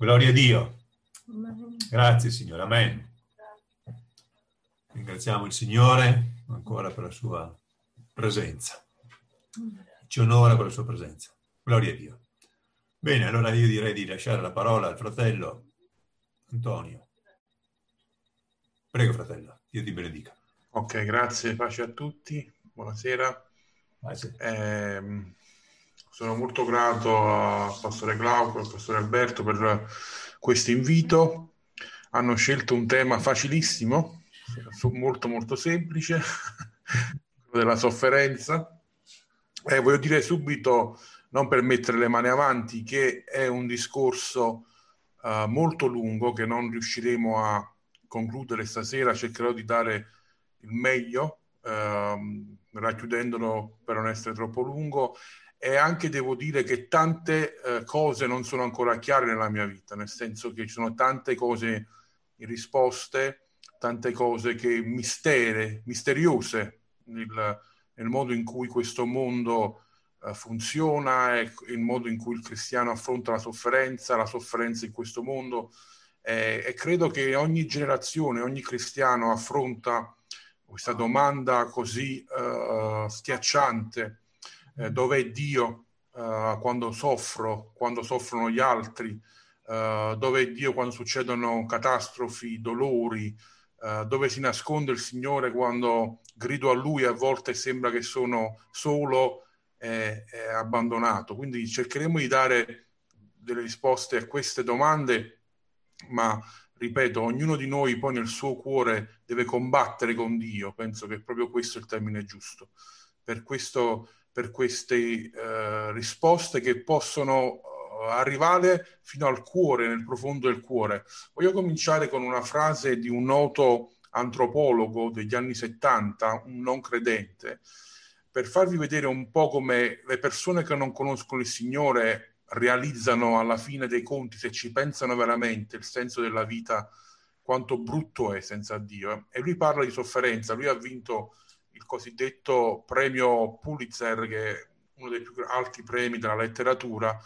Gloria a Dio. Grazie Signore, amen. Ringraziamo il Signore ancora per la sua presenza. Ci onora per la sua presenza. Gloria a Dio. Bene, allora io direi di lasciare la parola al fratello Antonio. Prego fratello, Dio ti benedica. Ok, grazie, pace a tutti, buonasera. Eh, sono molto grato a Pastore Glauco e al Pastore Alberto per questo invito. Hanno scelto un tema facilissimo, molto molto semplice, quello della sofferenza. E voglio dire subito, non per mettere le mani avanti, che è un discorso uh, molto lungo che non riusciremo a concludere stasera. Cercherò di dare il meglio, uh, racchiudendolo per non essere troppo lungo e anche devo dire che tante eh, cose non sono ancora chiare nella mia vita, nel senso che ci sono tante cose risposte, tante cose che mistere, misteriose nel, nel modo in cui questo mondo eh, funziona e il modo in cui il cristiano affronta la sofferenza, la sofferenza in questo mondo. Eh, e credo che ogni generazione, ogni cristiano affronta questa domanda così uh, schiacciante, eh, dove Dio uh, quando soffro, quando soffrono gli altri, uh, dove Dio quando succedono catastrofi, dolori, dove si nasconde il Signore quando grido a Lui a volte sembra che sono solo e, e abbandonato. Quindi cercheremo di dare delle risposte a queste domande, ma ripeto, ognuno di noi poi nel suo cuore deve combattere con Dio, penso che proprio questo è il termine giusto, per, questo, per queste eh, risposte che possono eh, arrivare fino al cuore, nel profondo del cuore. Voglio cominciare con una frase di un noto antropologo degli anni 70, un non credente, per farvi vedere un po' come le persone che non conoscono il Signore realizzano alla fine dei conti, se ci pensano veramente, il senso della vita, quanto brutto è senza Dio. E lui parla di sofferenza, lui ha vinto il cosiddetto premio Pulitzer, che è uno dei più alti premi della letteratura,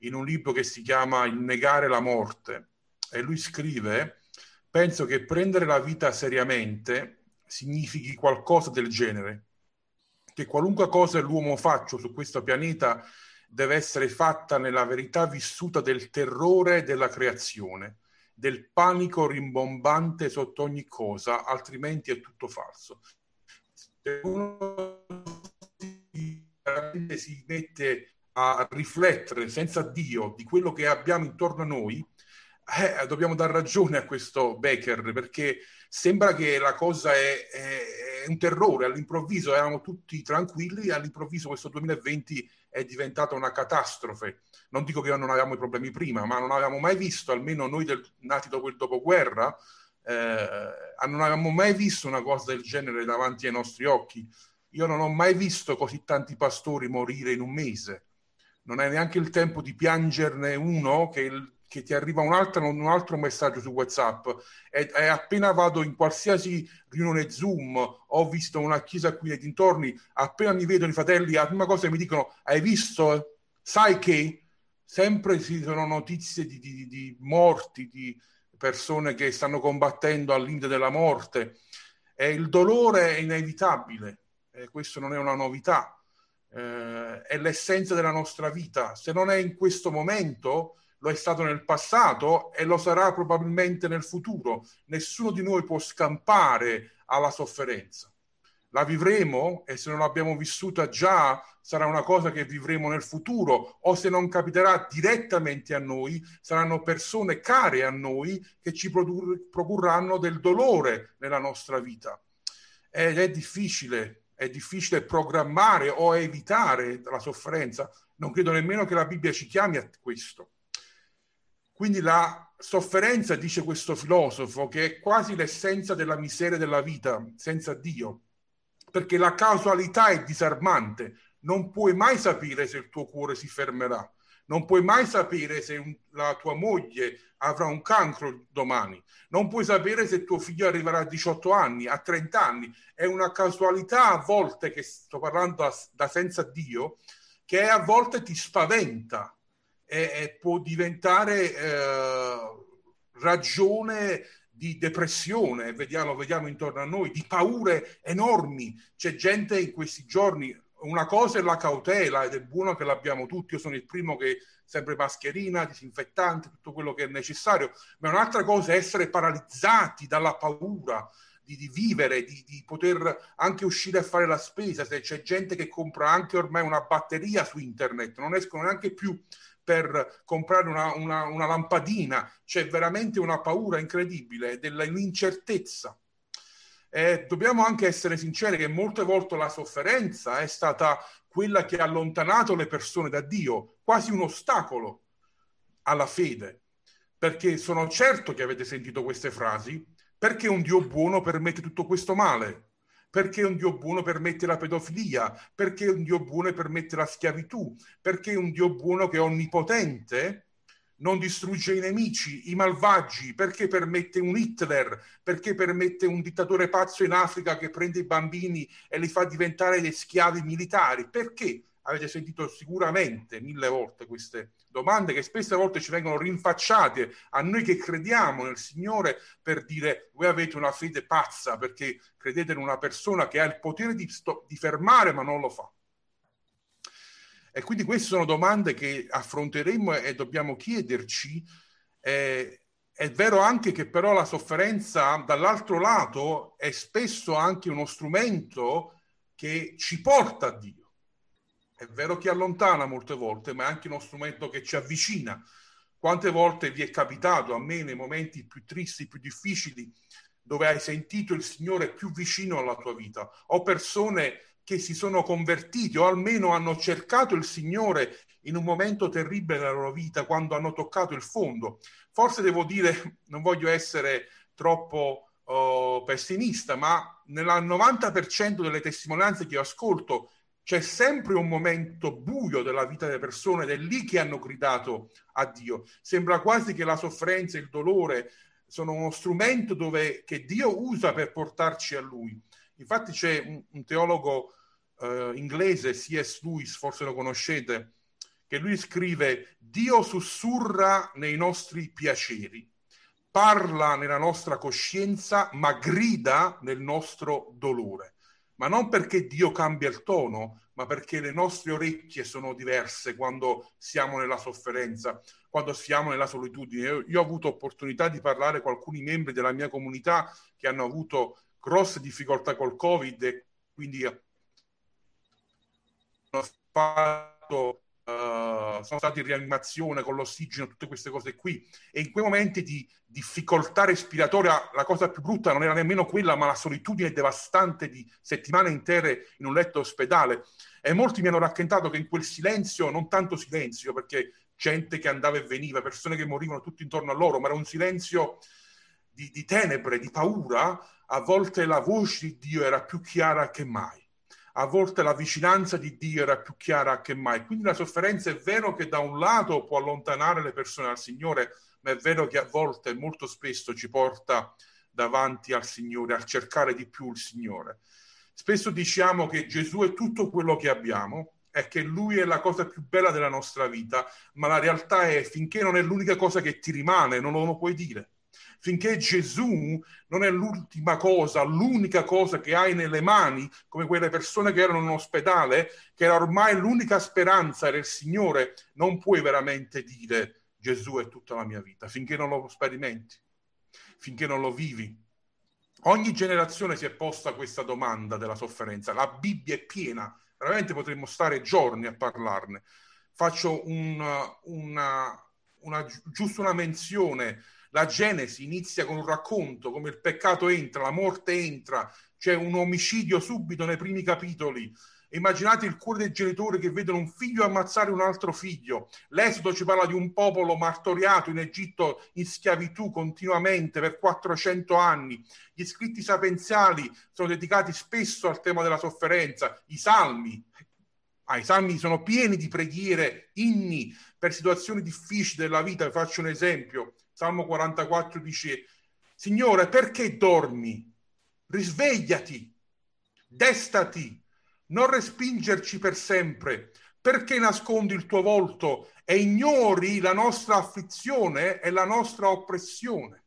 in un libro che si chiama Il negare la morte. E lui scrive, penso che prendere la vita seriamente significhi qualcosa del genere, che qualunque cosa l'uomo faccia su questo pianeta deve essere fatta nella verità vissuta del terrore della creazione, del panico rimbombante sotto ogni cosa, altrimenti è tutto falso. Uno si mette a riflettere senza Dio di quello che abbiamo intorno a noi, eh, dobbiamo dar ragione a questo Becker perché sembra che la cosa è, è, è un terrore. All'improvviso eravamo tutti tranquilli, all'improvviso questo 2020 è diventata una catastrofe. Non dico che non avevamo i problemi prima, ma non avevamo mai visto, almeno noi del, nati dopo il dopoguerra, eh, non avevamo mai visto una cosa del genere davanti ai nostri occhi. Io non ho mai visto così tanti pastori morire in un mese. Non è neanche il tempo di piangerne uno che il che ti arriva un altro, un altro messaggio su WhatsApp e, e, appena vado in qualsiasi riunione Zoom, ho visto una chiesa qui nei dintorni, appena mi vedono i fratelli, la prima cosa che mi dicono, hai visto? Sai che sempre ci sono notizie di, di, di morti, di persone che stanno combattendo all'india della morte e il dolore è inevitabile, e questo non è una novità, eh, è l'essenza della nostra vita. Se non è in questo momento, lo è stato nel passato e lo sarà probabilmente nel futuro. Nessuno di noi può scampare alla sofferenza. La vivremo e se non l'abbiamo vissuta già sarà una cosa che vivremo nel futuro o se non capiterà direttamente a noi saranno persone care a noi che ci produr- produrranno del dolore nella nostra vita. Ed è difficile, è difficile programmare o evitare la sofferenza. Non credo nemmeno che la Bibbia ci chiami a questo quindi la sofferenza, dice questo filosofo, che è quasi l'essenza della miseria della vita senza Dio, perché la casualità è disarmante, non puoi mai sapere se il tuo cuore si fermerà, non puoi mai sapere se un, la tua moglie avrà un cancro domani, non puoi sapere se tuo figlio arriverà a 18 anni, a 30 anni, è una casualità a volte, che sto parlando da, da senza Dio, che a volte ti spaventa, e, può diventare eh, ragione di depressione, vediamo, vediamo intorno a noi, di paure enormi. C'è gente in questi giorni, una cosa è la cautela ed è buono che l'abbiamo tutti, io sono il primo che sempre mascherina, disinfettante, tutto quello che è necessario, ma un'altra cosa è essere paralizzati dalla paura, di, di vivere, di, di, poter anche uscire a fare la spesa. Se c'è gente che compra anche ormai una batteria su internet, non escono neanche più per comprare una, una, una lampadina, c'è veramente una paura incredibile dell'incertezza. Eh, dobbiamo anche essere sinceri che molte volte la sofferenza è stata quella che ha allontanato le persone da Dio, quasi un ostacolo alla fede. Perché sono certo che avete sentito queste frasi, perché un Dio buono permette tutto questo male? Perché un Dio buono permette la pedofilia? Perché un Dio buono permette la schiavitù? Perché un Dio buono che è onnipotente non distrugge i nemici, i malvagi? Perché permette un Hitler? Perché permette un dittatore pazzo in Africa che prende i bambini e li fa diventare dei schiavi militari? Perché? Avete sentito sicuramente mille volte queste domande che spesse volte ci vengono rinfacciate a noi che crediamo nel Signore per dire voi avete una fede pazza perché credete in una persona che ha il potere di, sto- di fermare ma non lo fa. E quindi queste sono domande che affronteremo e dobbiamo chiederci. Eh, è vero anche che però la sofferenza dall'altro lato è spesso anche uno strumento che ci porta a Dio è vero che allontana molte volte, ma è anche uno strumento che ci avvicina. Quante volte vi è capitato, a me, nei momenti più tristi, più difficili, dove hai sentito il Signore più vicino alla tua vita, o persone che si sono convertiti o almeno hanno cercato il Signore in un momento terribile della loro vita, quando hanno toccato il fondo. Forse devo dire, non voglio essere troppo oh, pessimista, ma nel 90% delle testimonianze che io ascolto c'è sempre un momento buio della vita delle persone ed è lì che hanno gridato a Dio. Sembra quasi che la sofferenza, il dolore sono uno strumento dove, che Dio usa per portarci a Lui. Infatti c'è un, un teologo eh, inglese, C.S. Lewis, forse lo conoscete, che lui scrive Dio sussurra nei nostri piaceri, parla nella nostra coscienza, ma grida nel nostro dolore ma non perché Dio cambia il tono, ma perché le nostre orecchie sono diverse quando siamo nella sofferenza, quando siamo nella solitudine. Io, io ho avuto opportunità di parlare con alcuni membri della mia comunità che hanno avuto grosse difficoltà col Covid e quindi hanno fatto Uh, sono stati in rianimazione con l'ossigeno, tutte queste cose qui. E in quei momenti di difficoltà respiratoria, la cosa più brutta non era nemmeno quella, ma la solitudine devastante di settimane intere in un letto ospedale. E molti mi hanno raccontato che in quel silenzio, non tanto silenzio, perché gente che andava e veniva, persone che morivano tutti intorno a loro, ma era un silenzio di, di tenebre, di paura, a volte la voce di Dio era più chiara che mai a volte la vicinanza di Dio era più chiara che mai. Quindi la sofferenza è vero che da un lato può allontanare le persone dal Signore, ma è vero che a volte molto spesso ci porta davanti al Signore, a cercare di più il Signore. Spesso diciamo che Gesù è tutto quello che abbiamo e che Lui è la cosa più bella della nostra vita, ma la realtà è finché non è l'unica cosa che ti rimane, non lo puoi dire finché Gesù non è l'ultima cosa, l'unica cosa che hai nelle mani, come quelle persone che erano in ospedale, che era ormai l'unica speranza era il Signore, non puoi veramente dire Gesù è tutta la mia vita, finché non lo sperimenti, finché non lo vivi. Ogni generazione si è posta questa domanda della sofferenza, la Bibbia è piena, veramente potremmo stare giorni a parlarne. Faccio una, una, una, giusto una menzione la Genesi inizia con un racconto come il peccato entra, la morte entra, c'è un omicidio subito nei primi capitoli. Immaginate il cuore dei genitori che vedono un figlio ammazzare un altro figlio. L'esodo ci parla di un popolo martoriato in Egitto in schiavitù continuamente per 400 anni. Gli scritti sapienziali sono dedicati spesso al tema della sofferenza. I salmi, ah, i salmi sono pieni di preghiere, inni per situazioni difficili della vita. Vi faccio un esempio. Salmo 44 dice, Signore, perché dormi? Risvegliati, destati, non respingerci per sempre. perché nascondi il tuo volto e ignori la nostra afflizione e la nostra oppressione?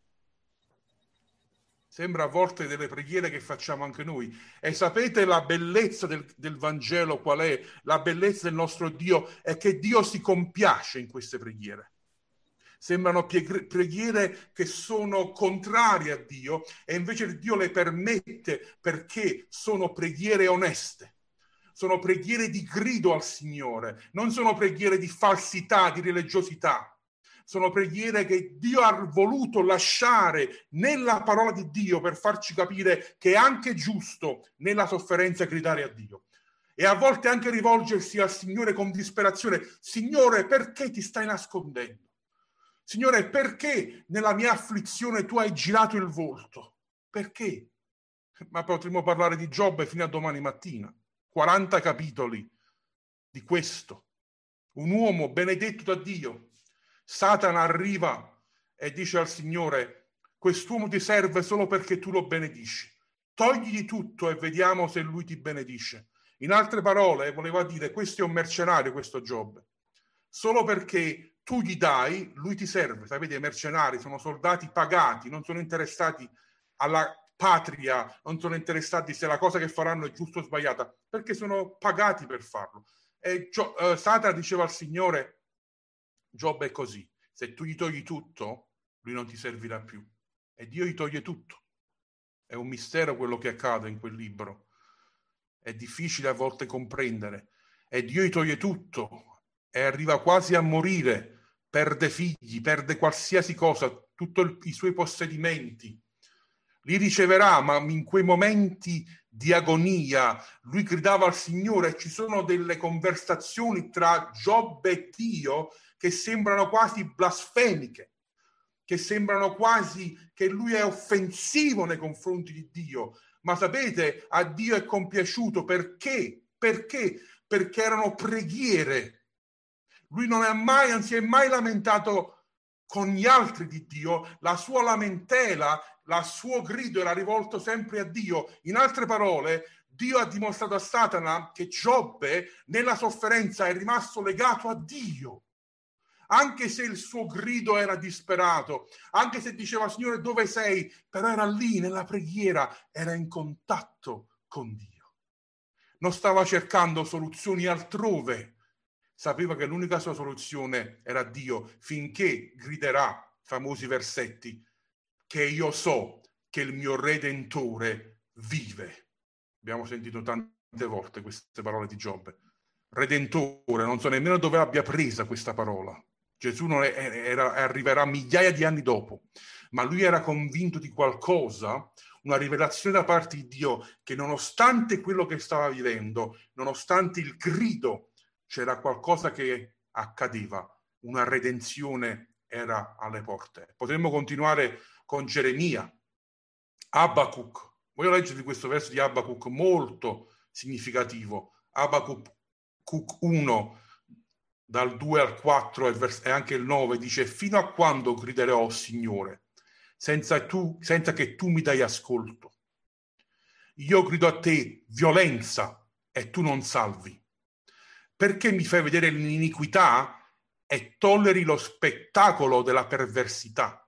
Sembra a volte delle preghiere che facciamo anche noi. E sapete la bellezza del, del, Vangelo qual è? La bellezza del nostro Dio è che Dio si compiace in queste preghiere. Sembrano preghiere che sono contrarie a Dio e invece Dio le permette perché sono preghiere oneste. Sono preghiere di grido al Signore, non sono preghiere di falsità, di religiosità sono preghiere che Dio ha voluto lasciare nella parola di Dio per farci capire che è anche giusto nella sofferenza gridare a Dio. E a volte anche rivolgersi al Signore con disperazione. Signore, perché ti stai nascondendo? Signore, perché nella mia afflizione tu hai girato il volto? Perché? Ma potremmo parlare di Giobbe fino a domani mattina. 40 capitoli di questo. Un uomo benedetto da Dio, Satana arriva e dice al Signore, quest'uomo ti serve solo perché tu lo benedici. Togli tutto e vediamo se lui ti benedice. In altre parole, voleva dire, questo è un mercenario, questo Giobbe. Solo perché tu gli dai, lui ti serve. Sapete, i mercenari sono soldati pagati, non sono interessati alla patria, non sono interessati se la cosa che faranno è giusta o sbagliata, perché sono pagati per farlo. E Gio- uh, Satana diceva al Signore, Giobbe è così, se tu gli togli tutto, lui non ti servirà più. E Dio gli toglie tutto. È un mistero quello che accade in quel libro. È difficile a volte comprendere. E Dio gli toglie tutto e arriva quasi a morire, perde figli, perde qualsiasi cosa, tutti i suoi possedimenti. Li riceverà, ma in quei momenti di agonia lui gridava al Signore. Ci sono delle conversazioni tra Giobbe e Dio che sembrano quasi blasfemiche, che sembrano quasi che lui è offensivo nei confronti di Dio. Ma sapete, a Dio è compiaciuto perché? Perché? Perché erano preghiere. Lui non è mai, non si è mai lamentato con gli altri di Dio, la sua lamentela, il suo grido era rivolto sempre a Dio. In altre parole, Dio ha dimostrato a Satana che Giobbe nella sofferenza è rimasto legato a Dio anche se il suo grido era disperato, anche se diceva Signore dove sei, però era lì nella preghiera, era in contatto con Dio. Non stava cercando soluzioni altrove, sapeva che l'unica sua soluzione era Dio, finché griderà famosi versetti, che io so che il mio Redentore vive. Abbiamo sentito tante volte queste parole di Giobbe. Redentore, non so nemmeno dove abbia presa questa parola. Gesù è, era, arriverà migliaia di anni dopo, ma lui era convinto di qualcosa, una rivelazione da parte di Dio che nonostante quello che stava vivendo, nonostante il grido, c'era qualcosa che accadeva, una redenzione era alle porte. Potremmo continuare con Geremia, Abacuc. Voglio leggervi questo verso di Abacuc molto significativo. Abacuc 1, dal 2 al 4 e anche il 9 dice fino a quando griderò Signore senza, tu, senza che tu mi dai ascolto io grido a te violenza e tu non salvi perché mi fai vedere l'iniquità e tolleri lo spettacolo della perversità.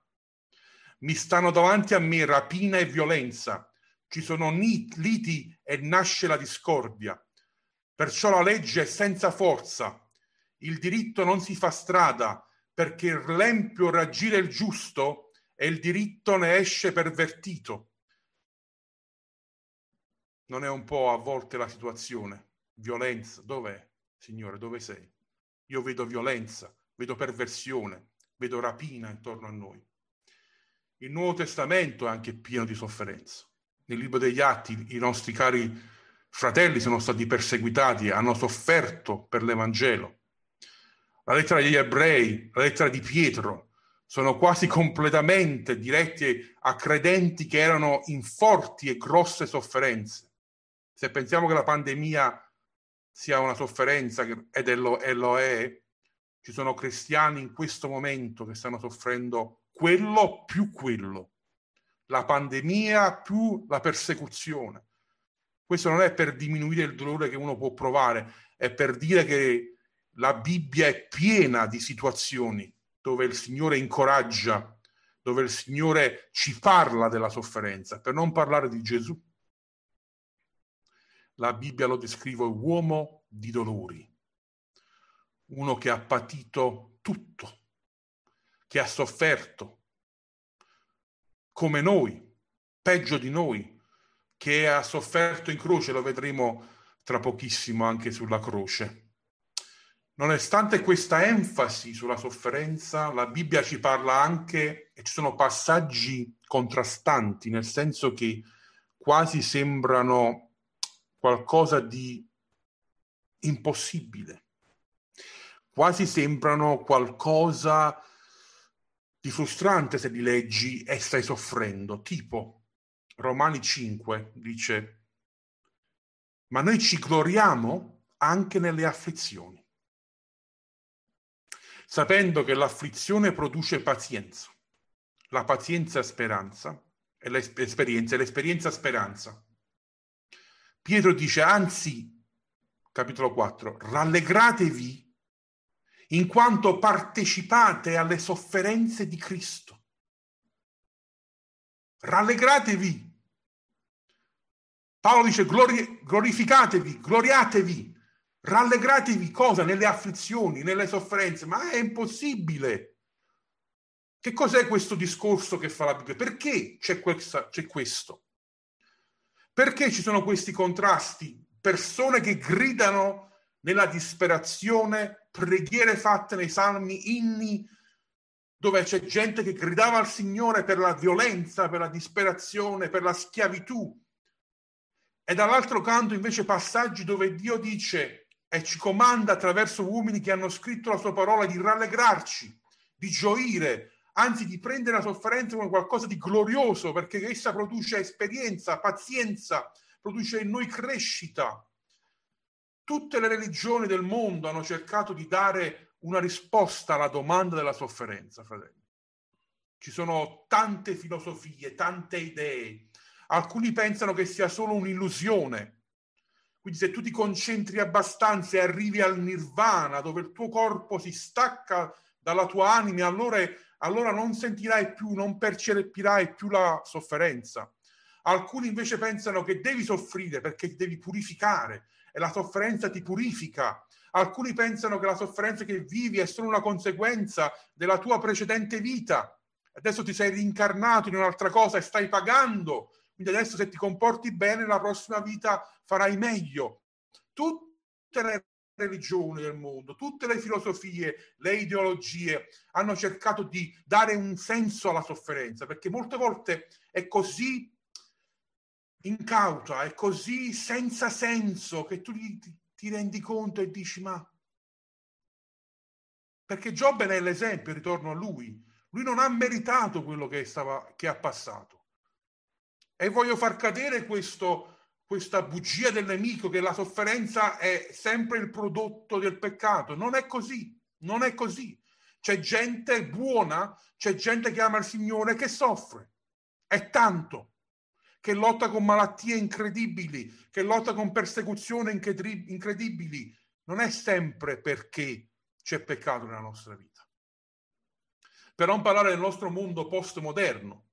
Mi stanno davanti a me rapina e violenza. Ci sono liti e nasce la discordia. Perciò la legge è senza forza. Il diritto non si fa strada perché l'empio raggira il giusto e il diritto ne esce pervertito. Non è un po' a volte la situazione? Violenza, dov'è, Signore, dove sei? Io vedo violenza, vedo perversione, vedo rapina intorno a noi. Il Nuovo Testamento è anche pieno di sofferenza. Nel libro degli Atti i nostri cari fratelli sono stati perseguitati, hanno sofferto per l'Evangelo la lettera degli ebrei, la lettera di Pietro, sono quasi completamente diretti a credenti che erano in forti e grosse sofferenze. Se pensiamo che la pandemia sia una sofferenza, ed è lo, e lo è, ci sono cristiani in questo momento che stanno soffrendo quello più quello, la pandemia più la persecuzione. Questo non è per diminuire il dolore che uno può provare, è per dire che la Bibbia è piena di situazioni dove il Signore incoraggia, dove il Signore ci parla della sofferenza, per non parlare di Gesù. La Bibbia lo descrive uomo di dolori, uno che ha patito tutto, che ha sofferto, come noi, peggio di noi, che ha sofferto in croce, lo vedremo tra pochissimo anche sulla croce. Nonostante questa enfasi sulla sofferenza, la Bibbia ci parla anche, e ci sono passaggi contrastanti, nel senso che quasi sembrano qualcosa di impossibile, quasi sembrano qualcosa di frustrante se li leggi e stai soffrendo, tipo Romani 5 dice, ma noi ci gloriamo anche nelle afflizioni sapendo che l'afflizione produce pazienza, la pazienza speranza e l'esperienza, e l'esperienza speranza. Pietro dice, anzi, capitolo 4, rallegratevi in quanto partecipate alle sofferenze di Cristo. Rallegratevi. Paolo dice glori- glorificatevi, gloriatevi, Rallegratevi cosa? Nelle afflizioni, nelle sofferenze, ma è impossibile. Che cos'è questo discorso che fa la Bibbia? Perché c'è, questa, c'è questo? Perché ci sono questi contrasti? Persone che gridano nella disperazione, preghiere fatte nei salmi, inni, dove c'è gente che gridava al Signore per la violenza, per la disperazione, per la schiavitù. E dall'altro canto invece passaggi dove Dio dice e ci comanda attraverso uomini che hanno scritto la sua parola di rallegrarci, di gioire, anzi di prendere la sofferenza come qualcosa di glorioso, perché essa produce esperienza, pazienza, produce in noi crescita. Tutte le religioni del mondo hanno cercato di dare una risposta alla domanda della sofferenza, fratelli. Ci sono tante filosofie, tante idee. Alcuni pensano che sia solo un'illusione, quindi se tu ti concentri abbastanza e arrivi al nirvana, dove il tuo corpo si stacca dalla tua anima, allora, allora non sentirai più, non percepirai più la sofferenza. Alcuni invece pensano che devi soffrire perché ti devi purificare e la sofferenza ti purifica. Alcuni pensano che la sofferenza che vivi è solo una conseguenza della tua precedente vita. Adesso ti sei rincarnato in un'altra cosa e stai pagando quindi adesso se ti comporti bene, la prossima vita farai meglio. Tutte le religioni del mondo, tutte le filosofie, le ideologie hanno cercato di dare un senso alla sofferenza, perché molte volte è così incauta, è così senza senso che tu ti, ti rendi conto e dici ma... Perché Giobbe è l'esempio, ritorno a lui, lui non ha meritato quello che, stava, che ha passato. E voglio far cadere questo, questa bugia del nemico che la sofferenza è sempre il prodotto del peccato. Non è così, non è così. C'è gente buona, c'è gente che ama il Signore che soffre. È tanto che lotta con malattie incredibili, che lotta con persecuzioni incredibili. Non è sempre perché c'è peccato nella nostra vita. Per non parlare del nostro mondo postmoderno,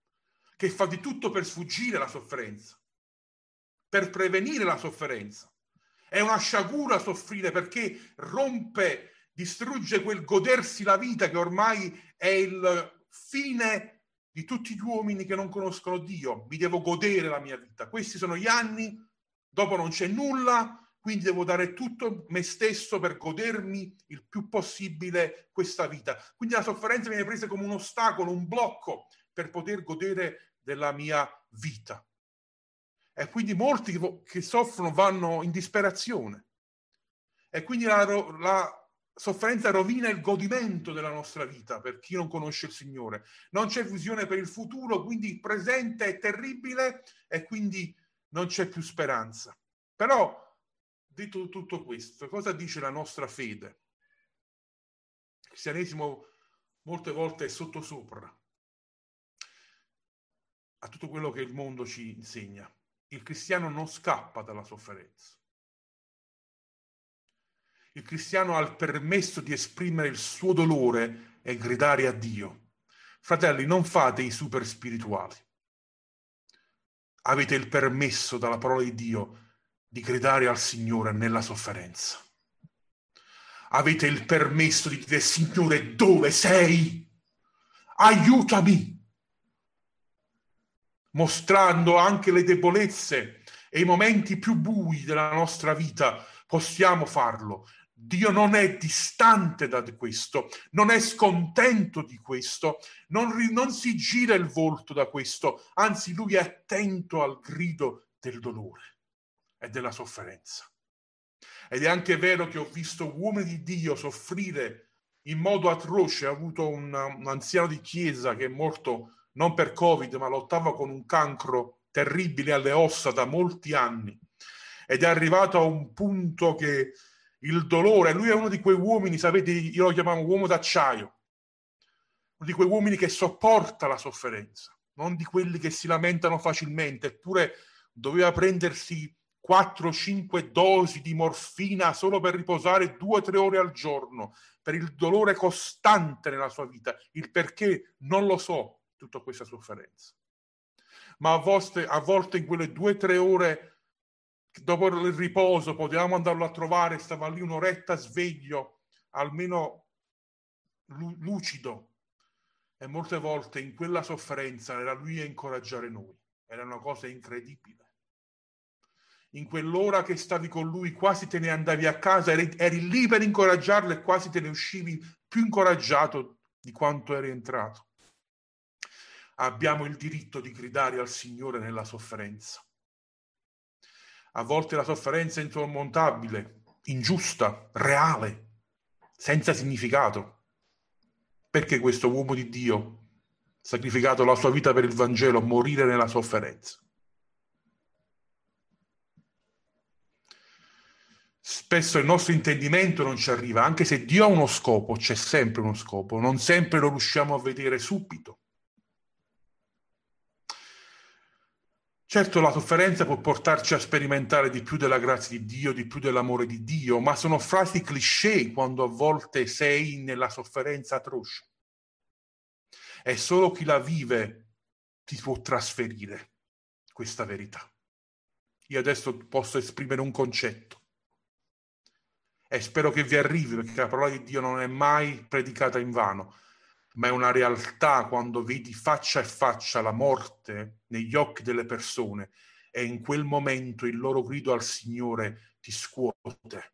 che fa di tutto per sfuggire alla sofferenza, per prevenire la sofferenza. È una sciagura soffrire perché rompe, distrugge quel godersi la vita che ormai è il fine di tutti gli uomini che non conoscono Dio. Mi devo godere la mia vita. Questi sono gli anni, dopo non c'è nulla, quindi devo dare tutto me stesso per godermi il più possibile questa vita. Quindi la sofferenza viene presa come un ostacolo, un blocco per poter godere della mia vita. E quindi molti che soffrono vanno in disperazione. E quindi la, la sofferenza rovina il godimento della nostra vita per chi non conosce il Signore. Non c'è visione per il futuro, quindi il presente è terribile e quindi non c'è più speranza. Però, detto tutto questo, cosa dice la nostra fede? Il cristianesimo molte volte è sottosopra a tutto quello che il mondo ci insegna. Il cristiano non scappa dalla sofferenza. il cristiano ha il permesso di esprimere il suo dolore e gridare a Dio. Fratelli, non fate i super spirituali. Avete il permesso dalla parola di Dio di gridare al Signore nella sofferenza. Avete il permesso di dire, Signore, dove sei? Aiutami! Mostrando anche le debolezze e i momenti più bui della nostra vita, possiamo farlo. Dio non è distante da questo, non è scontento di questo, non, non, si gira il volto da questo, anzi lui è attento al grido del dolore e della sofferenza. Ed è anche vero che ho visto uomini di Dio soffrire in modo atroce. Ho avuto un, un anziano di chiesa che è morto non per Covid, ma lottava con un cancro terribile alle ossa da molti anni. Ed è arrivato a un punto che il dolore, lui è uno di quei uomini, sapete, io lo chiamavo uomo d'acciaio, uno di quei uomini che sopporta la sofferenza, non di quelli che si lamentano facilmente, eppure doveva prendersi 4-5 dosi di morfina solo per riposare 2-3 ore al giorno, per il dolore costante nella sua vita, il perché non lo so, tutta questa sofferenza. Ma a volte, a volte in quelle 2-3 ore dopo il riposo potevamo andarlo a trovare, stava lì un'oretta sveglio, almeno lucido. E molte volte in quella sofferenza era lui a incoraggiare noi. Era una cosa incredibile. In quell'ora che stavi con lui quasi te ne andavi a casa, eri, eri lì per incoraggiarlo e quasi te ne uscivi più incoraggiato di quanto eri entrato. Abbiamo il diritto di gridare al Signore nella sofferenza a volte la sofferenza è insormontabile, ingiusta, reale, senza significato. Perché questo uomo di Dio sacrificato la sua vita per il Vangelo, morire nella sofferenza? Spesso il nostro intendimento non ci arriva, anche se Dio ha uno scopo, c'è sempre uno scopo, non sempre lo riusciamo a vedere subito. Certo, la sofferenza può portarci a sperimentare di più della grazia di Dio, di più dell'amore di Dio, ma sono frasi cliché quando a volte sei nella sofferenza atroce. È solo chi la vive ti può trasferire questa verità. Io adesso posso esprimere un concetto e spero che vi arrivi perché la parola di Dio non è mai predicata in vano ma è una realtà quando vedi faccia a faccia la morte negli occhi delle persone e in quel momento il loro grido al Signore ti scuote.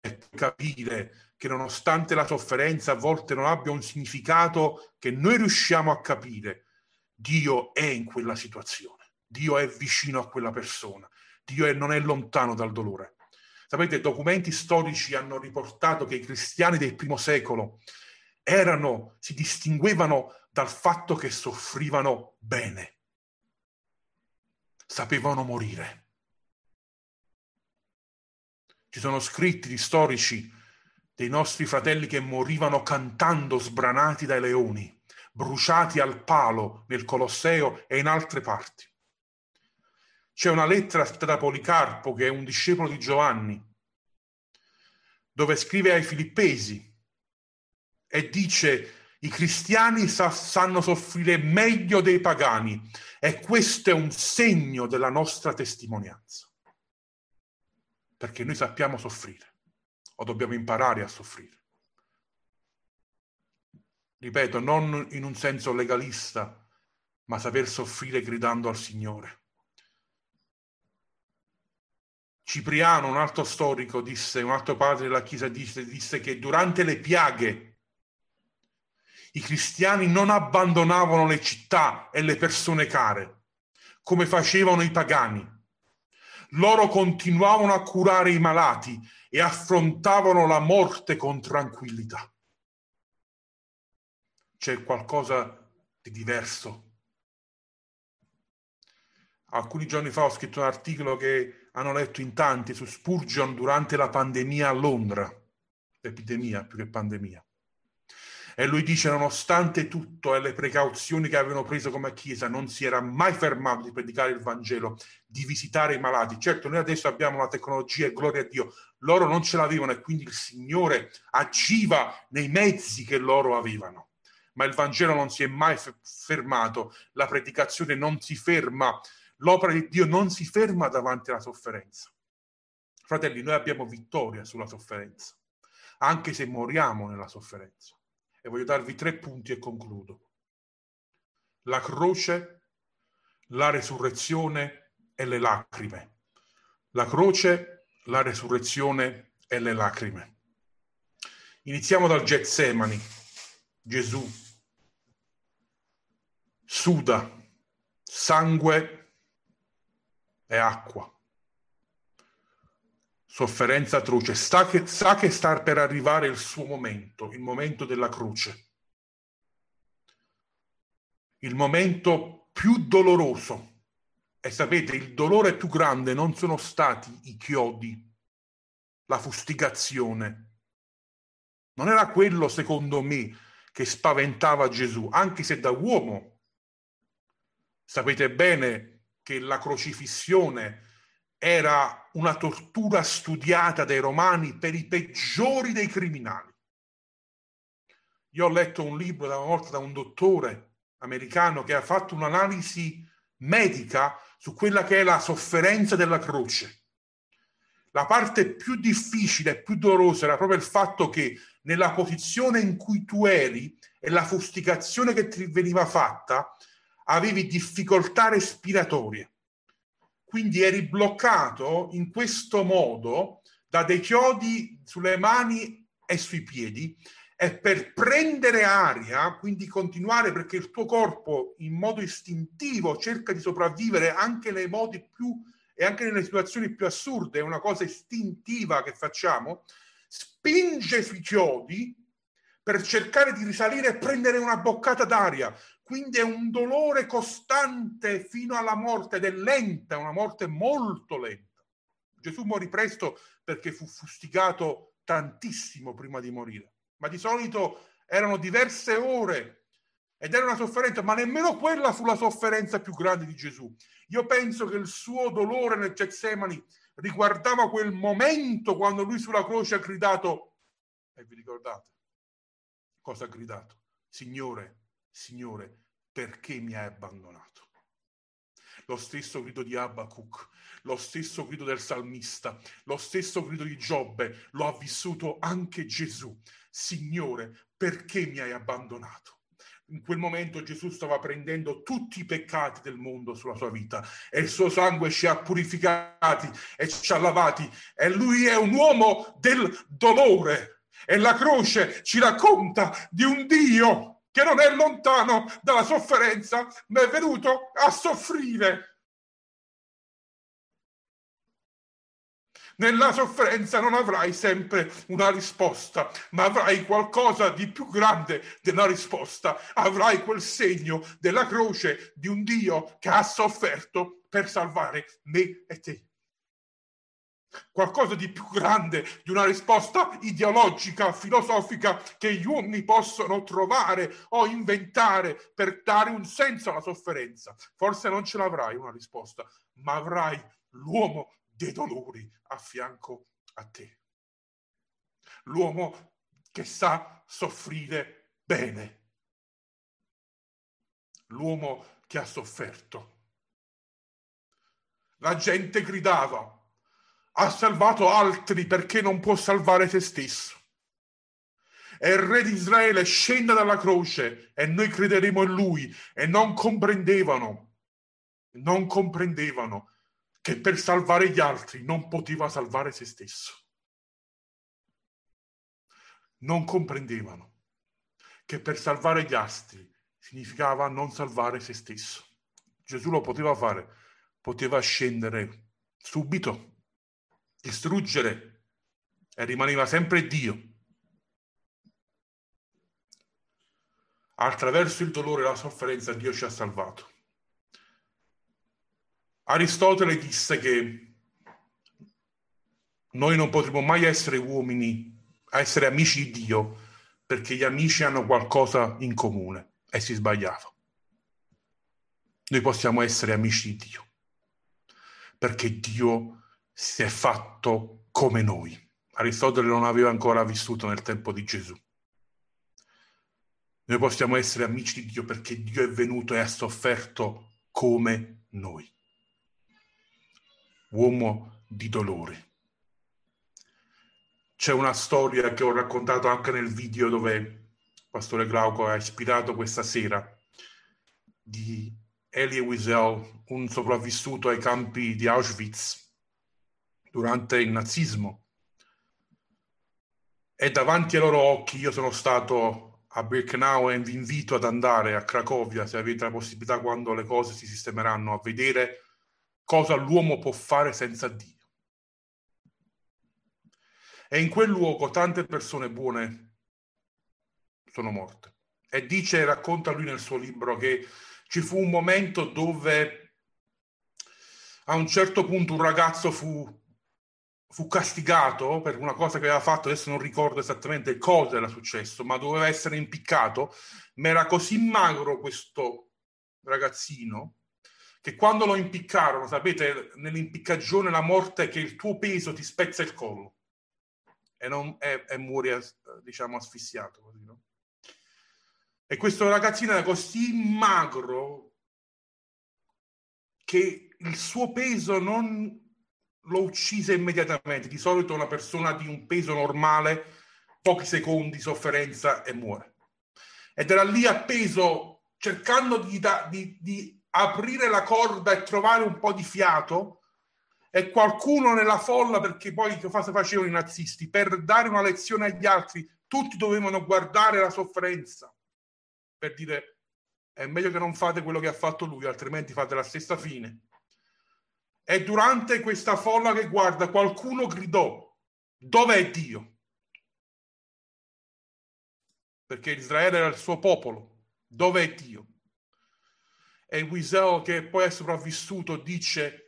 E capire che nonostante la sofferenza a volte non abbia un significato che noi riusciamo a capire, Dio è in quella situazione, Dio è vicino a quella persona, Dio è, non è lontano dal dolore. Sapete, documenti storici hanno riportato che i cristiani del primo secolo erano, si distinguevano dal fatto che soffrivano bene, sapevano morire. Ci sono scritti di storici dei nostri fratelli che morivano cantando sbranati dai leoni, bruciati al palo nel Colosseo e in altre parti. C'è una lettera scritta da Policarpo, che è un discepolo di Giovanni, dove scrive ai filippesi e dice i cristiani sa- sanno soffrire meglio dei pagani e questo è un segno della nostra testimonianza. Perché noi sappiamo soffrire o dobbiamo imparare a soffrire. Ripeto, non in un senso legalista, ma saper soffrire gridando al Signore. Cipriano, un altro storico, disse, un altro padre della Chiesa disse, disse che durante le piaghe i cristiani non abbandonavano le città e le persone care, come facevano i pagani. Loro continuavano a curare i malati e affrontavano la morte con tranquillità. C'è qualcosa di diverso. Alcuni giorni fa ho scritto un articolo che hanno letto in tanti su Spurgeon durante la pandemia a Londra, epidemia più che pandemia. E lui dice, nonostante tutto e le precauzioni che avevano preso come Chiesa, non si era mai fermato di predicare il Vangelo, di visitare i malati. Certo, noi adesso abbiamo la tecnologia e gloria a Dio, loro non ce l'avevano e quindi il Signore agiva nei mezzi che loro avevano. Ma il Vangelo non si è mai fermato, la predicazione non si ferma, l'opera di Dio non si ferma davanti alla sofferenza. Fratelli, noi abbiamo vittoria sulla sofferenza, anche se moriamo nella sofferenza. E voglio darvi tre punti e concludo. La croce, la resurrezione e le lacrime. La croce, la resurrezione e le lacrime. Iniziamo dal Getsemani. Gesù suda sangue e acqua. Sofferenza atroce, sa che, sa che sta per arrivare il suo momento, il momento della croce. Il momento più doloroso. E sapete, il dolore più grande non sono stati i chiodi, la fustigazione. Non era quello, secondo me, che spaventava Gesù, anche se da uomo Sapete bene che la crocifissione era una tortura studiata dai romani per i peggiori dei criminali. Io ho letto un libro da una volta da un dottore americano che ha fatto un'analisi medica su quella che è la sofferenza della croce. La parte più difficile e più dolorosa era proprio il fatto che nella posizione in cui tu eri e la fustigazione che ti veniva fatta, avevi difficoltà respiratorie. Quindi eri bloccato in questo modo da dei chiodi sulle mani e sui piedi e per prendere aria, quindi continuare perché il tuo corpo in modo istintivo cerca di sopravvivere anche nei modi più e anche nelle situazioni più assurde, è una cosa istintiva che facciamo, spinge sui chiodi per cercare di risalire e prendere una boccata d'aria. Quindi è un dolore costante fino alla morte ed è lenta, una morte molto lenta. Gesù morì presto perché fu fustigato tantissimo prima di morire, ma di solito erano diverse ore ed era una sofferenza, ma nemmeno quella fu la sofferenza più grande di Gesù. Io penso che il suo dolore nel Getsemani riguardava quel momento quando lui sulla croce ha gridato, e vi ricordate cosa ha gridato? Signore, Signore, perché mi hai abbandonato? Lo stesso grido di Abacuc, lo stesso grido del salmista, lo stesso grido di Giobbe, lo ha vissuto anche Gesù. Signore, perché mi hai abbandonato? In quel momento Gesù stava prendendo tutti i peccati del mondo sulla sua vita e il suo sangue ci ha purificati e ci ha lavati e lui è un uomo del dolore e la croce ci racconta di un Dio che non è lontano dalla sofferenza, ma è venuto a soffrire. Nella sofferenza non avrai sempre una risposta, ma avrai qualcosa di più grande della risposta. Avrai quel segno della croce di un Dio che ha sofferto per salvare me e te qualcosa di più grande di una risposta ideologica, filosofica che gli uomini possono trovare o inventare per dare un senso alla sofferenza. Forse non ce l'avrai una risposta, ma avrai l'uomo dei dolori a fianco a te. L'uomo che sa soffrire bene. L'uomo che ha sofferto. La gente gridava, ha salvato altri perché non può salvare se stesso. E il re di Israele scende dalla croce e noi crederemo in lui e non comprendevano, non comprendevano che per salvare gli altri non poteva salvare se stesso. Non comprendevano che per salvare gli altri significava non salvare se stesso. Gesù lo poteva fare, poteva scendere subito distruggere e rimaneva sempre Dio. Attraverso il dolore e la sofferenza Dio ci ha salvato. Aristotele disse che noi non potremo mai essere uomini, essere amici di Dio, perché gli amici hanno qualcosa in comune e si sbagliava. Noi possiamo essere amici di Dio, perché Dio si è fatto come noi. Aristotele non aveva ancora vissuto nel tempo di Gesù. Noi possiamo essere amici di Dio perché Dio è venuto e ha sofferto come noi. Uomo di dolore. C'è una storia che ho raccontato anche nel video dove Pastore Glauco ha ispirato questa sera di Elie Wiesel, un sopravvissuto ai campi di Auschwitz durante il nazismo. E davanti ai loro occhi io sono stato a Birkenau e vi invito ad andare a Cracovia se avete la possibilità quando le cose si sistemeranno a vedere cosa l'uomo può fare senza Dio. E in quel luogo tante persone buone sono morte. E dice, racconta lui nel suo libro che ci fu un momento dove a un certo punto un ragazzo fu, fu castigato per una cosa che aveva fatto, adesso non ricordo esattamente cosa era successo, ma doveva essere impiccato, ma era così magro questo ragazzino che quando lo impiccarono, sapete, nell'impiccagione la morte è che il tuo peso ti spezza il collo e, non, e, e muori, diciamo, asfissiato. Così, no? E questo ragazzino era così magro che il suo peso non lo uccise immediatamente. Di solito una persona di un peso normale, pochi secondi, sofferenza e muore. Ed era lì appeso cercando di, di, di aprire la corda e trovare un po' di fiato e qualcuno nella folla, perché poi che cosa facevano i nazisti? Per dare una lezione agli altri, tutti dovevano guardare la sofferenza, per dire è meglio che non fate quello che ha fatto lui, altrimenti fate la stessa fine. E durante questa folla che guarda, qualcuno gridò, dov'è Dio? Perché Israele era il suo popolo, dov'è Dio? E Wiesel, che poi è sopravvissuto, dice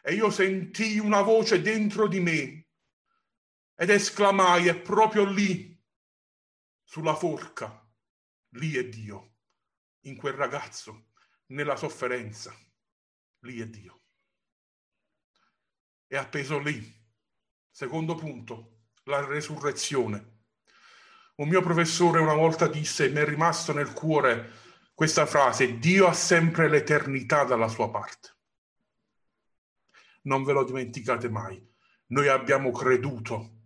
e io sentii una voce dentro di me ed esclamai, è proprio lì, sulla forca, lì è Dio, in quel ragazzo, nella sofferenza, lì è Dio. È appeso lì. Secondo punto, la resurrezione. Un mio professore una volta disse, mi è rimasto nel cuore questa frase, Dio ha sempre l'eternità dalla sua parte non ve lo dimenticate mai. Noi abbiamo creduto,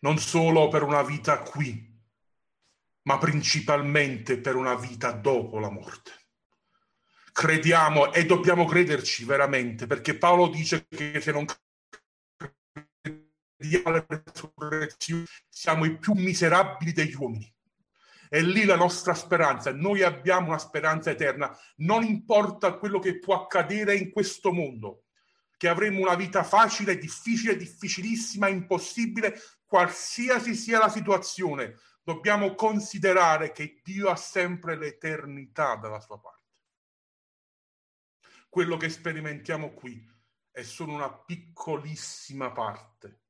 non solo per una vita qui, ma principalmente per una vita dopo la morte. Crediamo e dobbiamo crederci veramente, perché Paolo dice che se non crediamo alla resurrezione siamo i più miserabili degli uomini. È lì la nostra speranza. Noi abbiamo una speranza eterna. Non importa quello che può accadere in questo mondo, che avremo una vita facile, difficile, difficilissima, impossibile, qualsiasi sia la situazione. Dobbiamo considerare che Dio ha sempre l'eternità dalla sua parte. Quello che sperimentiamo qui è solo una piccolissima parte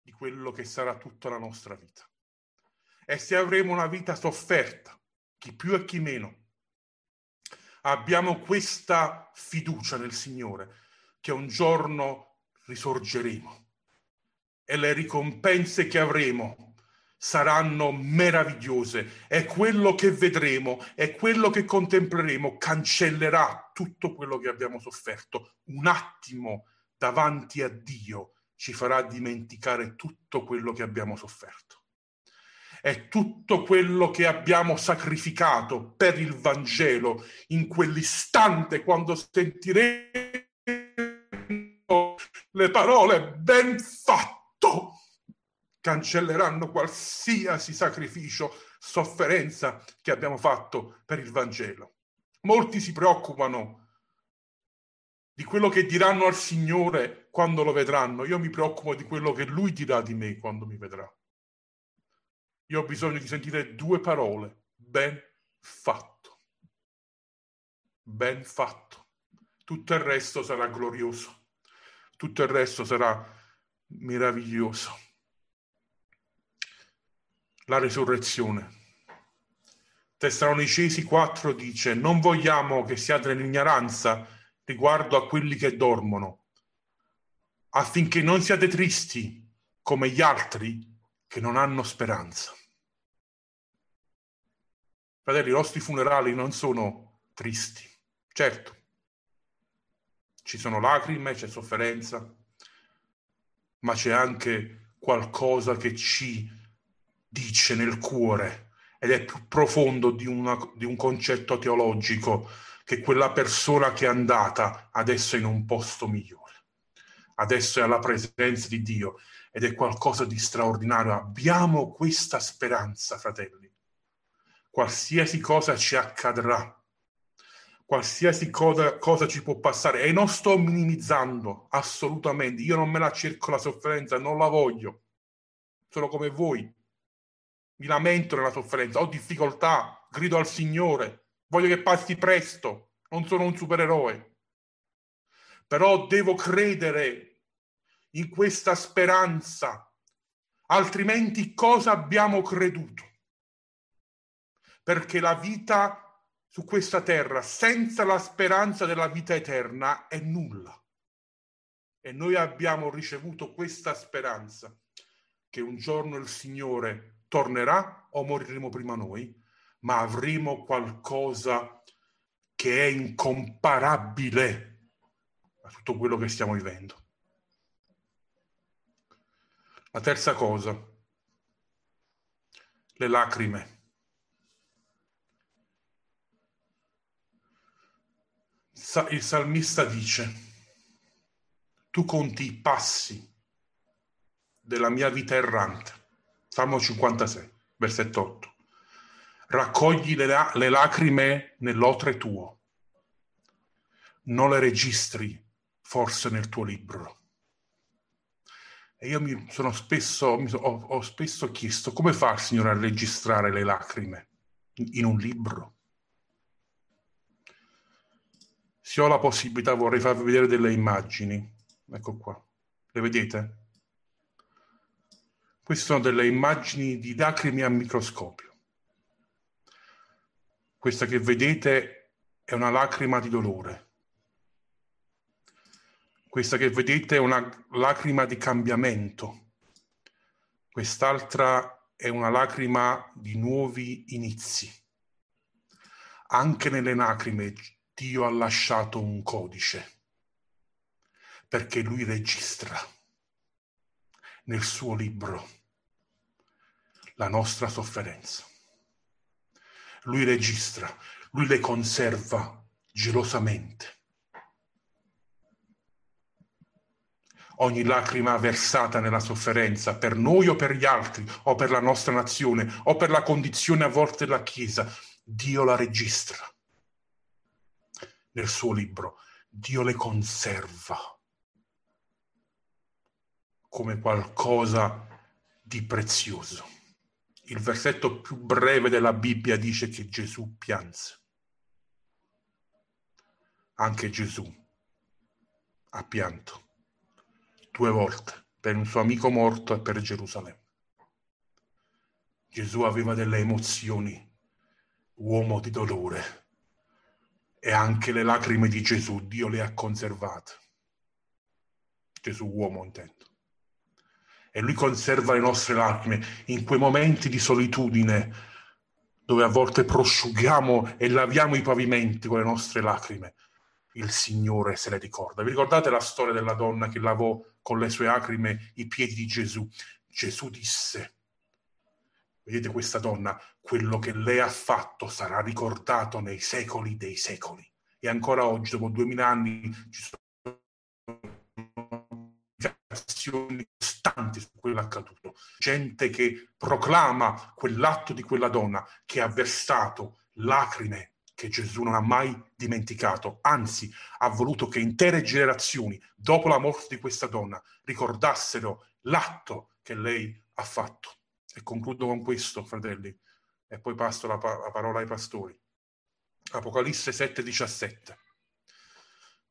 di quello che sarà tutta la nostra vita. E se avremo una vita sofferta, chi più e chi meno, abbiamo questa fiducia nel Signore che un giorno risorgeremo e le ricompense che avremo saranno meravigliose. E quello che vedremo e quello che contempleremo cancellerà tutto quello che abbiamo sofferto. Un attimo davanti a Dio ci farà dimenticare tutto quello che abbiamo sofferto. È tutto quello che abbiamo sacrificato per il Vangelo in quell'istante quando sentiremo le parole ben fatto cancelleranno qualsiasi sacrificio, sofferenza che abbiamo fatto per il Vangelo. Molti si preoccupano di quello che diranno al Signore quando lo vedranno. Io mi preoccupo di quello che Lui dirà di me quando mi vedrà. Io ho bisogno di sentire due parole. Ben fatto. Ben fatto. Tutto il resto sarà glorioso. Tutto il resto sarà meraviglioso. La risurrezione. Tessalonicesi 4 dice, non vogliamo che siate nell'ignoranza riguardo a quelli che dormono, affinché non siate tristi come gli altri che non hanno speranza. Fratelli, i nostri funerali non sono tristi, certo, ci sono lacrime, c'è sofferenza, ma c'è anche qualcosa che ci dice nel cuore ed è più profondo di, una, di un concetto teologico che quella persona che è andata adesso è in un posto migliore, adesso è alla presenza di Dio ed è qualcosa di straordinario. Abbiamo questa speranza, fratelli. Qualsiasi cosa ci accadrà, qualsiasi cosa, cosa, ci può passare e non sto minimizzando assolutamente io non me la cerco la sofferenza non la voglio sono come voi mi lamento nella sofferenza ho difficoltà grido al Signore voglio che passi presto non sono un supereroe però devo credere in questa speranza altrimenti cosa abbiamo creduto perché la vita su questa terra senza la speranza della vita eterna è nulla. E noi abbiamo ricevuto questa speranza che un giorno il Signore tornerà o moriremo prima noi, ma avremo qualcosa che è incomparabile a tutto quello che stiamo vivendo. La terza cosa, le lacrime. il salmista dice, tu conti i passi della mia vita errante. Salmo 56, versetto 8. Raccogli le, le lacrime nell'otre tuo, non le registri forse nel tuo libro. E io mi sono spesso, mi so, ho, ho spesso chiesto come fa il Signore a registrare le lacrime in un libro? Se ho la possibilità vorrei farvi vedere delle immagini. Ecco qua. Le vedete? Queste sono delle immagini di lacrime a microscopio. Questa che vedete è una lacrima di dolore. Questa che vedete è una lacrima di cambiamento. Quest'altra è una lacrima di nuovi inizi. Anche nelle lacrime Dio ha lasciato un codice perché lui registra nel suo libro la nostra sofferenza. Lui registra, lui le conserva gelosamente. Ogni lacrima versata nella sofferenza per noi o per gli altri, o per la nostra nazione, o per la condizione a volte della Chiesa, Dio la registra nel suo libro. Dio le conserva come qualcosa di prezioso. Il versetto più breve della Bibbia dice che Gesù pianse. Anche Gesù ha pianto due volte per un suo amico morto e per Gerusalemme. Gesù aveva delle emozioni, uomo di dolore e anche le lacrime di Gesù Dio le ha conservate. Gesù uomo intendo. E lui conserva le nostre lacrime in quei momenti di solitudine dove a volte prosciughiamo e laviamo i pavimenti con le nostre lacrime. Il Signore se le ricorda. Vi ricordate la storia della donna che lavò con le sue lacrime i piedi di Gesù? Gesù disse, vedete questa donna, quello che lei ha fatto sarà ricordato nei secoli dei secoli. E ancora oggi, dopo duemila anni, ci sono azioni costanti su quello accaduto. Gente che proclama quell'atto di quella donna che ha versato lacrime che Gesù non ha mai dimenticato, anzi ha voluto che intere generazioni, dopo la morte di questa donna, ricordassero l'atto che lei ha fatto. E concludo con questo, fratelli e poi passo la, la parola ai pastori. Apocalisse 7:17.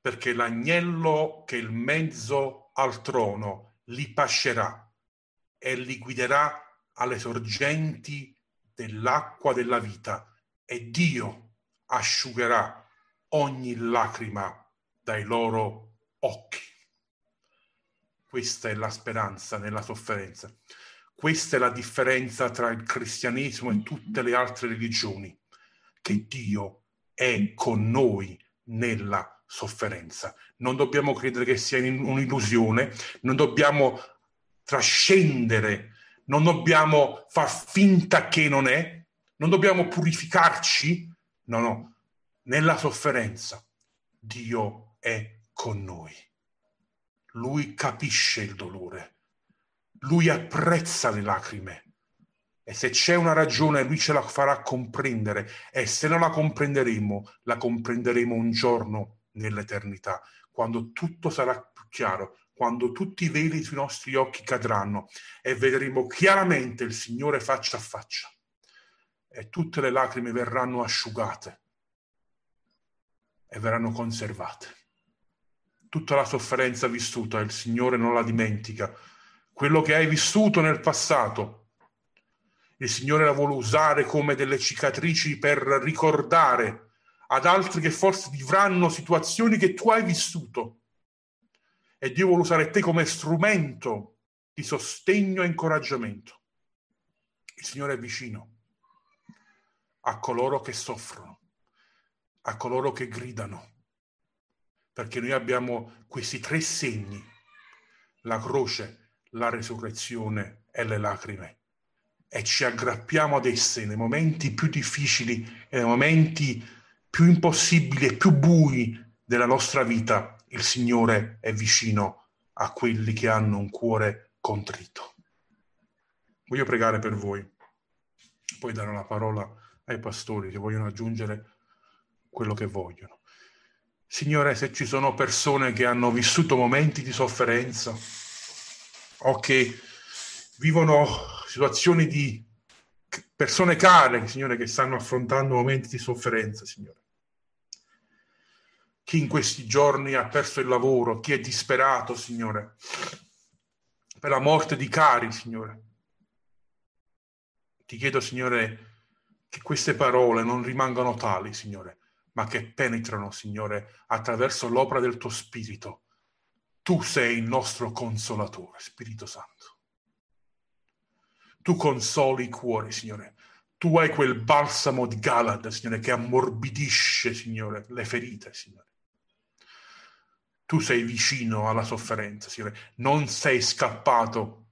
Perché l'agnello che è il mezzo al trono li pascerà e li guiderà alle sorgenti dell'acqua della vita e Dio asciugherà ogni lacrima dai loro occhi. Questa è la speranza nella sofferenza. Questa è la differenza tra il cristianesimo e tutte le altre religioni, che Dio è con noi nella sofferenza. Non dobbiamo credere che sia un'illusione, non dobbiamo trascendere, non dobbiamo far finta che non è, non dobbiamo purificarci, no, no, nella sofferenza Dio è con noi. Lui capisce il dolore, lui apprezza le lacrime e se c'è una ragione lui ce la farà comprendere e se non la comprenderemo, la comprenderemo un giorno nell'eternità, quando tutto sarà più chiaro, quando tutti i veli sui nostri occhi cadranno e vedremo chiaramente il Signore faccia a faccia e tutte le lacrime verranno asciugate e verranno conservate. Tutta la sofferenza vissuta il Signore non la dimentica. Quello che hai vissuto nel passato, il Signore la vuole usare come delle cicatrici per ricordare ad altri che forse vivranno situazioni che tu hai vissuto. E Dio vuole usare te come strumento di sostegno e incoraggiamento. Il Signore è vicino a coloro che soffrono, a coloro che gridano, perché noi abbiamo questi tre segni, la croce, la resurrezione e le lacrime, e ci aggrappiamo ad esse nei momenti più difficili nei momenti più impossibili e più bui della nostra vita, il Signore è vicino a quelli che hanno un cuore contrito. Voglio pregare per voi, poi dare la parola ai pastori che vogliono aggiungere quello che vogliono. Signore, se ci sono persone che hanno vissuto momenti di sofferenza o che vivono situazioni di persone care, Signore, che stanno affrontando momenti di sofferenza, Signore. Chi in questi giorni ha perso il lavoro, chi è disperato, Signore, per la morte di cari, Signore. Ti chiedo, Signore, che queste parole non rimangano tali, Signore, ma che penetrano, Signore, attraverso l'opera del tuo Spirito. Tu sei il nostro consolatore, Spirito Santo. Tu consoli i cuori, Signore. Tu hai quel balsamo di Galad, Signore, che ammorbidisce, Signore, le ferite, Signore. Tu sei vicino alla sofferenza, Signore. Non sei scappato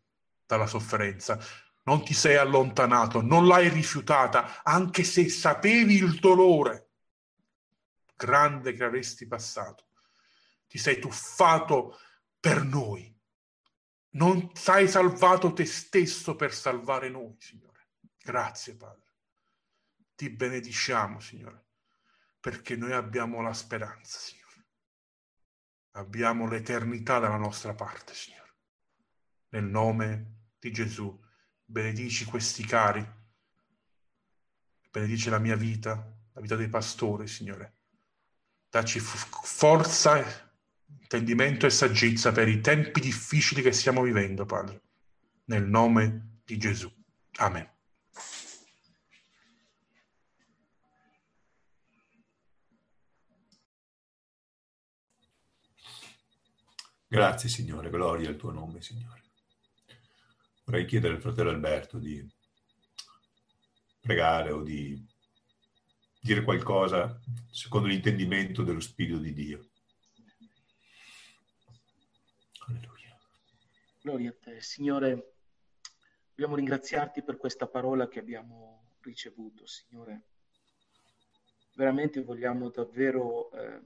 dalla sofferenza non ti sei allontanato, non l'hai rifiutata, anche se sapevi il dolore grande che avresti passato. Ti sei tuffato per noi. Non hai salvato te stesso per salvare noi, Signore. Grazie, Padre. Ti benediciamo, Signore, perché noi abbiamo la speranza, Signore. Abbiamo l'eternità dalla nostra parte, Signore. Nel nome di Gesù benedici questi cari, benedici la mia vita, la vita dei pastori, Signore. Dacci forza, intendimento e saggezza per i tempi difficili che stiamo vivendo, Padre. Nel nome di Gesù. Amen. Grazie Signore, gloria al tuo nome Signore. Vorrei chiedere al fratello Alberto di pregare o di dire qualcosa secondo l'intendimento dello Spirito di Dio. Gloria a te, Signore. Vogliamo ringraziarti per questa parola che abbiamo ricevuto, Signore. Veramente vogliamo davvero eh,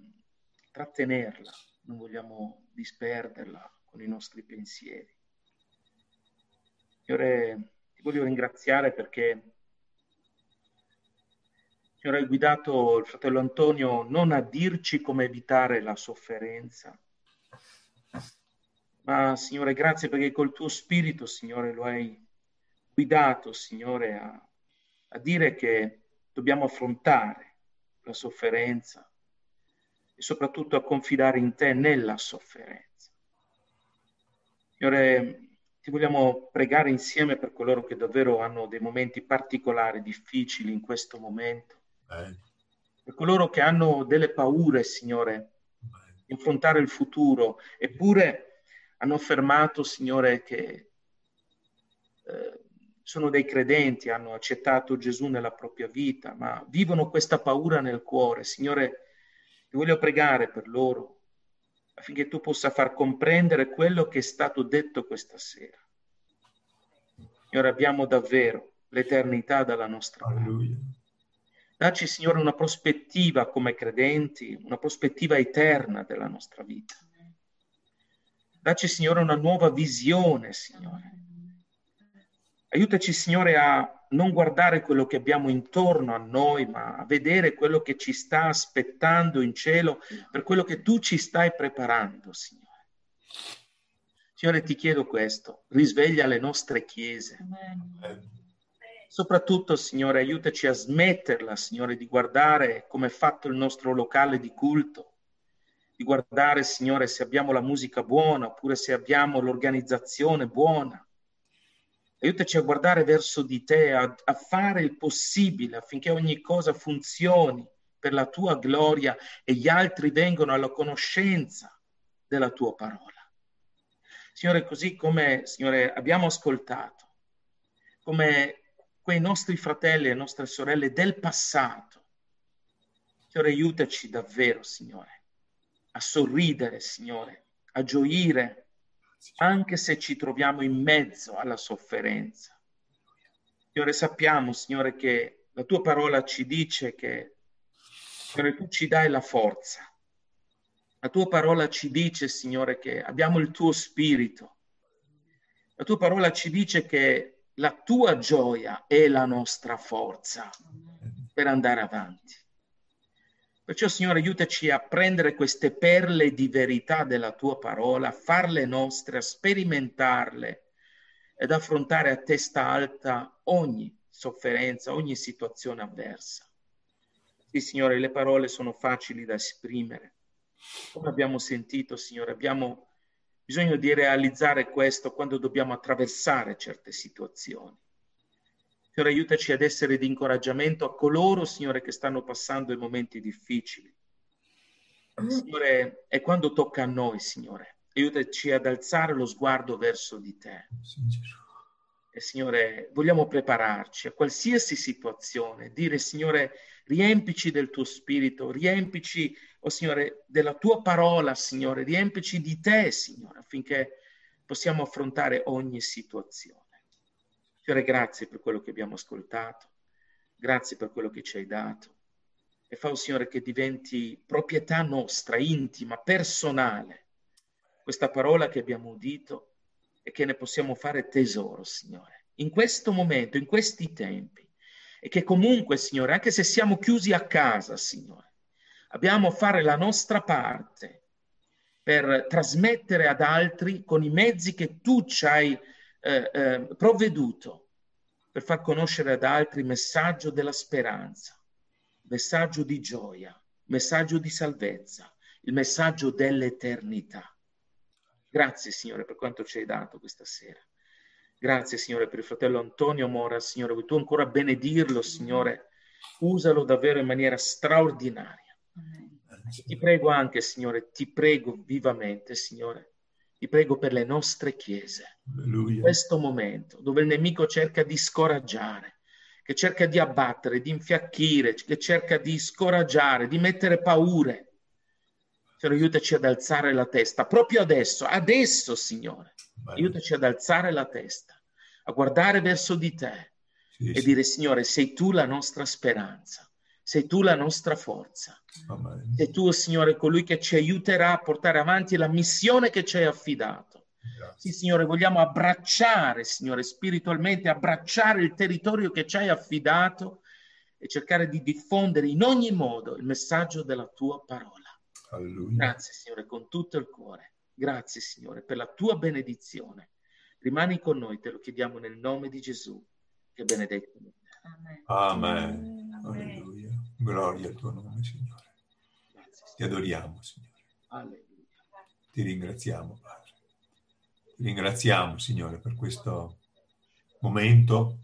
trattenerla, non vogliamo disperderla con i nostri pensieri. Signore, ti voglio ringraziare perché Signore, hai guidato il fratello Antonio non a dirci come evitare la sofferenza, ma Signore, grazie perché col tuo spirito, Signore, lo hai guidato, Signore, a, a dire che dobbiamo affrontare la sofferenza e soprattutto a confidare in te nella sofferenza. Signore, ti vogliamo pregare insieme per coloro che davvero hanno dei momenti particolari, difficili in questo momento. Bene. Per coloro che hanno delle paure, Signore, di affrontare il futuro, eppure hanno affermato, Signore, che eh, sono dei credenti, hanno accettato Gesù nella propria vita, ma vivono questa paura nel cuore. Signore, ti voglio pregare per loro affinché tu possa far comprendere quello che è stato detto questa sera. Signore, abbiamo davvero l'eternità dalla nostra parte. Dacci, Signore, una prospettiva come credenti, una prospettiva eterna della nostra vita. Dacci, Signore, una nuova visione, Signore. Aiutaci, Signore, a non guardare quello che abbiamo intorno a noi, ma a vedere quello che ci sta aspettando in cielo per quello che tu ci stai preparando, Signore. Signore, ti chiedo questo, risveglia le nostre chiese. Soprattutto, Signore, aiutaci a smetterla, Signore, di guardare come è fatto il nostro locale di culto, di guardare, Signore, se abbiamo la musica buona oppure se abbiamo l'organizzazione buona Aiutaci a guardare verso di te, a, a fare il possibile affinché ogni cosa funzioni per la tua gloria e gli altri vengano alla conoscenza della tua parola. Signore, così come, Signore, abbiamo ascoltato, come quei nostri fratelli e nostre sorelle del passato, Signore, aiutaci davvero, Signore, a sorridere, Signore, a gioire anche se ci troviamo in mezzo alla sofferenza. Signore, sappiamo, Signore, che la tua parola ci dice che, Signore, tu ci dai la forza. La tua parola ci dice, Signore, che abbiamo il tuo spirito. La tua parola ci dice che la tua gioia è la nostra forza per andare avanti. Perciò, Signore, aiutaci a prendere queste perle di verità della tua parola, a farle nostre, a sperimentarle ed affrontare a testa alta ogni sofferenza, ogni situazione avversa. Sì, Signore, le parole sono facili da esprimere. Come abbiamo sentito, Signore, abbiamo bisogno di realizzare questo quando dobbiamo attraversare certe situazioni. Signore, aiutaci ad essere di incoraggiamento a coloro, Signore, che stanno passando i momenti difficili. Signore, è quando tocca a noi, Signore. Aiutaci ad alzare lo sguardo verso di te. E Signore, vogliamo prepararci a qualsiasi situazione, dire, Signore, riempici del tuo spirito, riempici, oh Signore, della tua parola, Signore, riempici di te, Signore, affinché possiamo affrontare ogni situazione. Signore, grazie per quello che abbiamo ascoltato, grazie per quello che ci hai dato. E fa, oh Signore, che diventi proprietà nostra, intima, personale, questa parola che abbiamo udito e che ne possiamo fare tesoro, Signore, in questo momento, in questi tempi. E che comunque, Signore, anche se siamo chiusi a casa, Signore, abbiamo a fare la nostra parte per trasmettere ad altri con i mezzi che tu ci hai eh, eh, provveduto per far conoscere ad altri il messaggio della speranza, messaggio di gioia, messaggio di salvezza, il messaggio dell'eternità. Grazie Signore per quanto ci hai dato questa sera. Grazie Signore per il fratello Antonio Mora, Signore, vuoi tu ancora benedirlo, Signore, usalo davvero in maniera straordinaria. Ti prego anche, Signore, ti prego vivamente, Signore, ti prego per le nostre chiese. Alleluia. In questo momento dove il nemico cerca di scoraggiare, che cerca di abbattere, di infiacchire, che cerca di scoraggiare, di mettere paure. Signore, aiutaci ad alzare la testa proprio adesso, adesso, Signore. Aiutaci ad alzare la testa, a guardare verso di te sì, e sì. dire, Signore, sei tu la nostra speranza. Sei tu la nostra forza. Amen. Sei tu, Signore, colui che ci aiuterà a portare avanti la missione che ci hai affidato. Grazie. Sì, Signore, vogliamo abbracciare, Signore, spiritualmente, abbracciare il territorio che ci hai affidato e cercare di diffondere in ogni modo il messaggio della tua parola. Alleluia. Grazie, Signore, con tutto il cuore. Grazie, Signore, per la tua benedizione. Rimani con noi, te lo chiediamo nel nome di Gesù, che benedetto. Amen. Amen. Alleluia. Gloria al tuo nome, Signore. Ti adoriamo, Signore. Ti ringraziamo, Padre. ringraziamo, Signore, per questo momento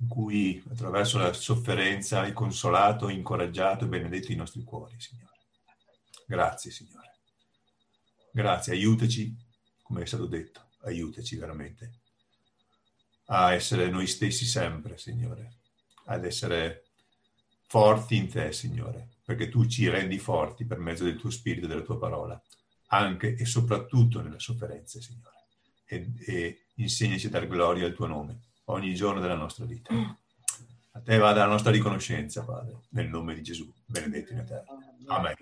in cui attraverso la sofferenza hai consolato, incoraggiato e benedetto i nostri cuori, Signore. Grazie, Signore. Grazie, aiutaci, come è stato detto, aiutaci veramente a essere noi stessi sempre, Signore, ad essere forti in te, Signore, perché tu ci rendi forti per mezzo del tuo spirito e della tua parola, anche e soprattutto nelle sofferenze, Signore. E, e insegnaci a dar gloria al tuo nome ogni giorno della nostra vita. A te vada la nostra riconoscenza, Padre, nel nome di Gesù, benedetto in eterno. Amen.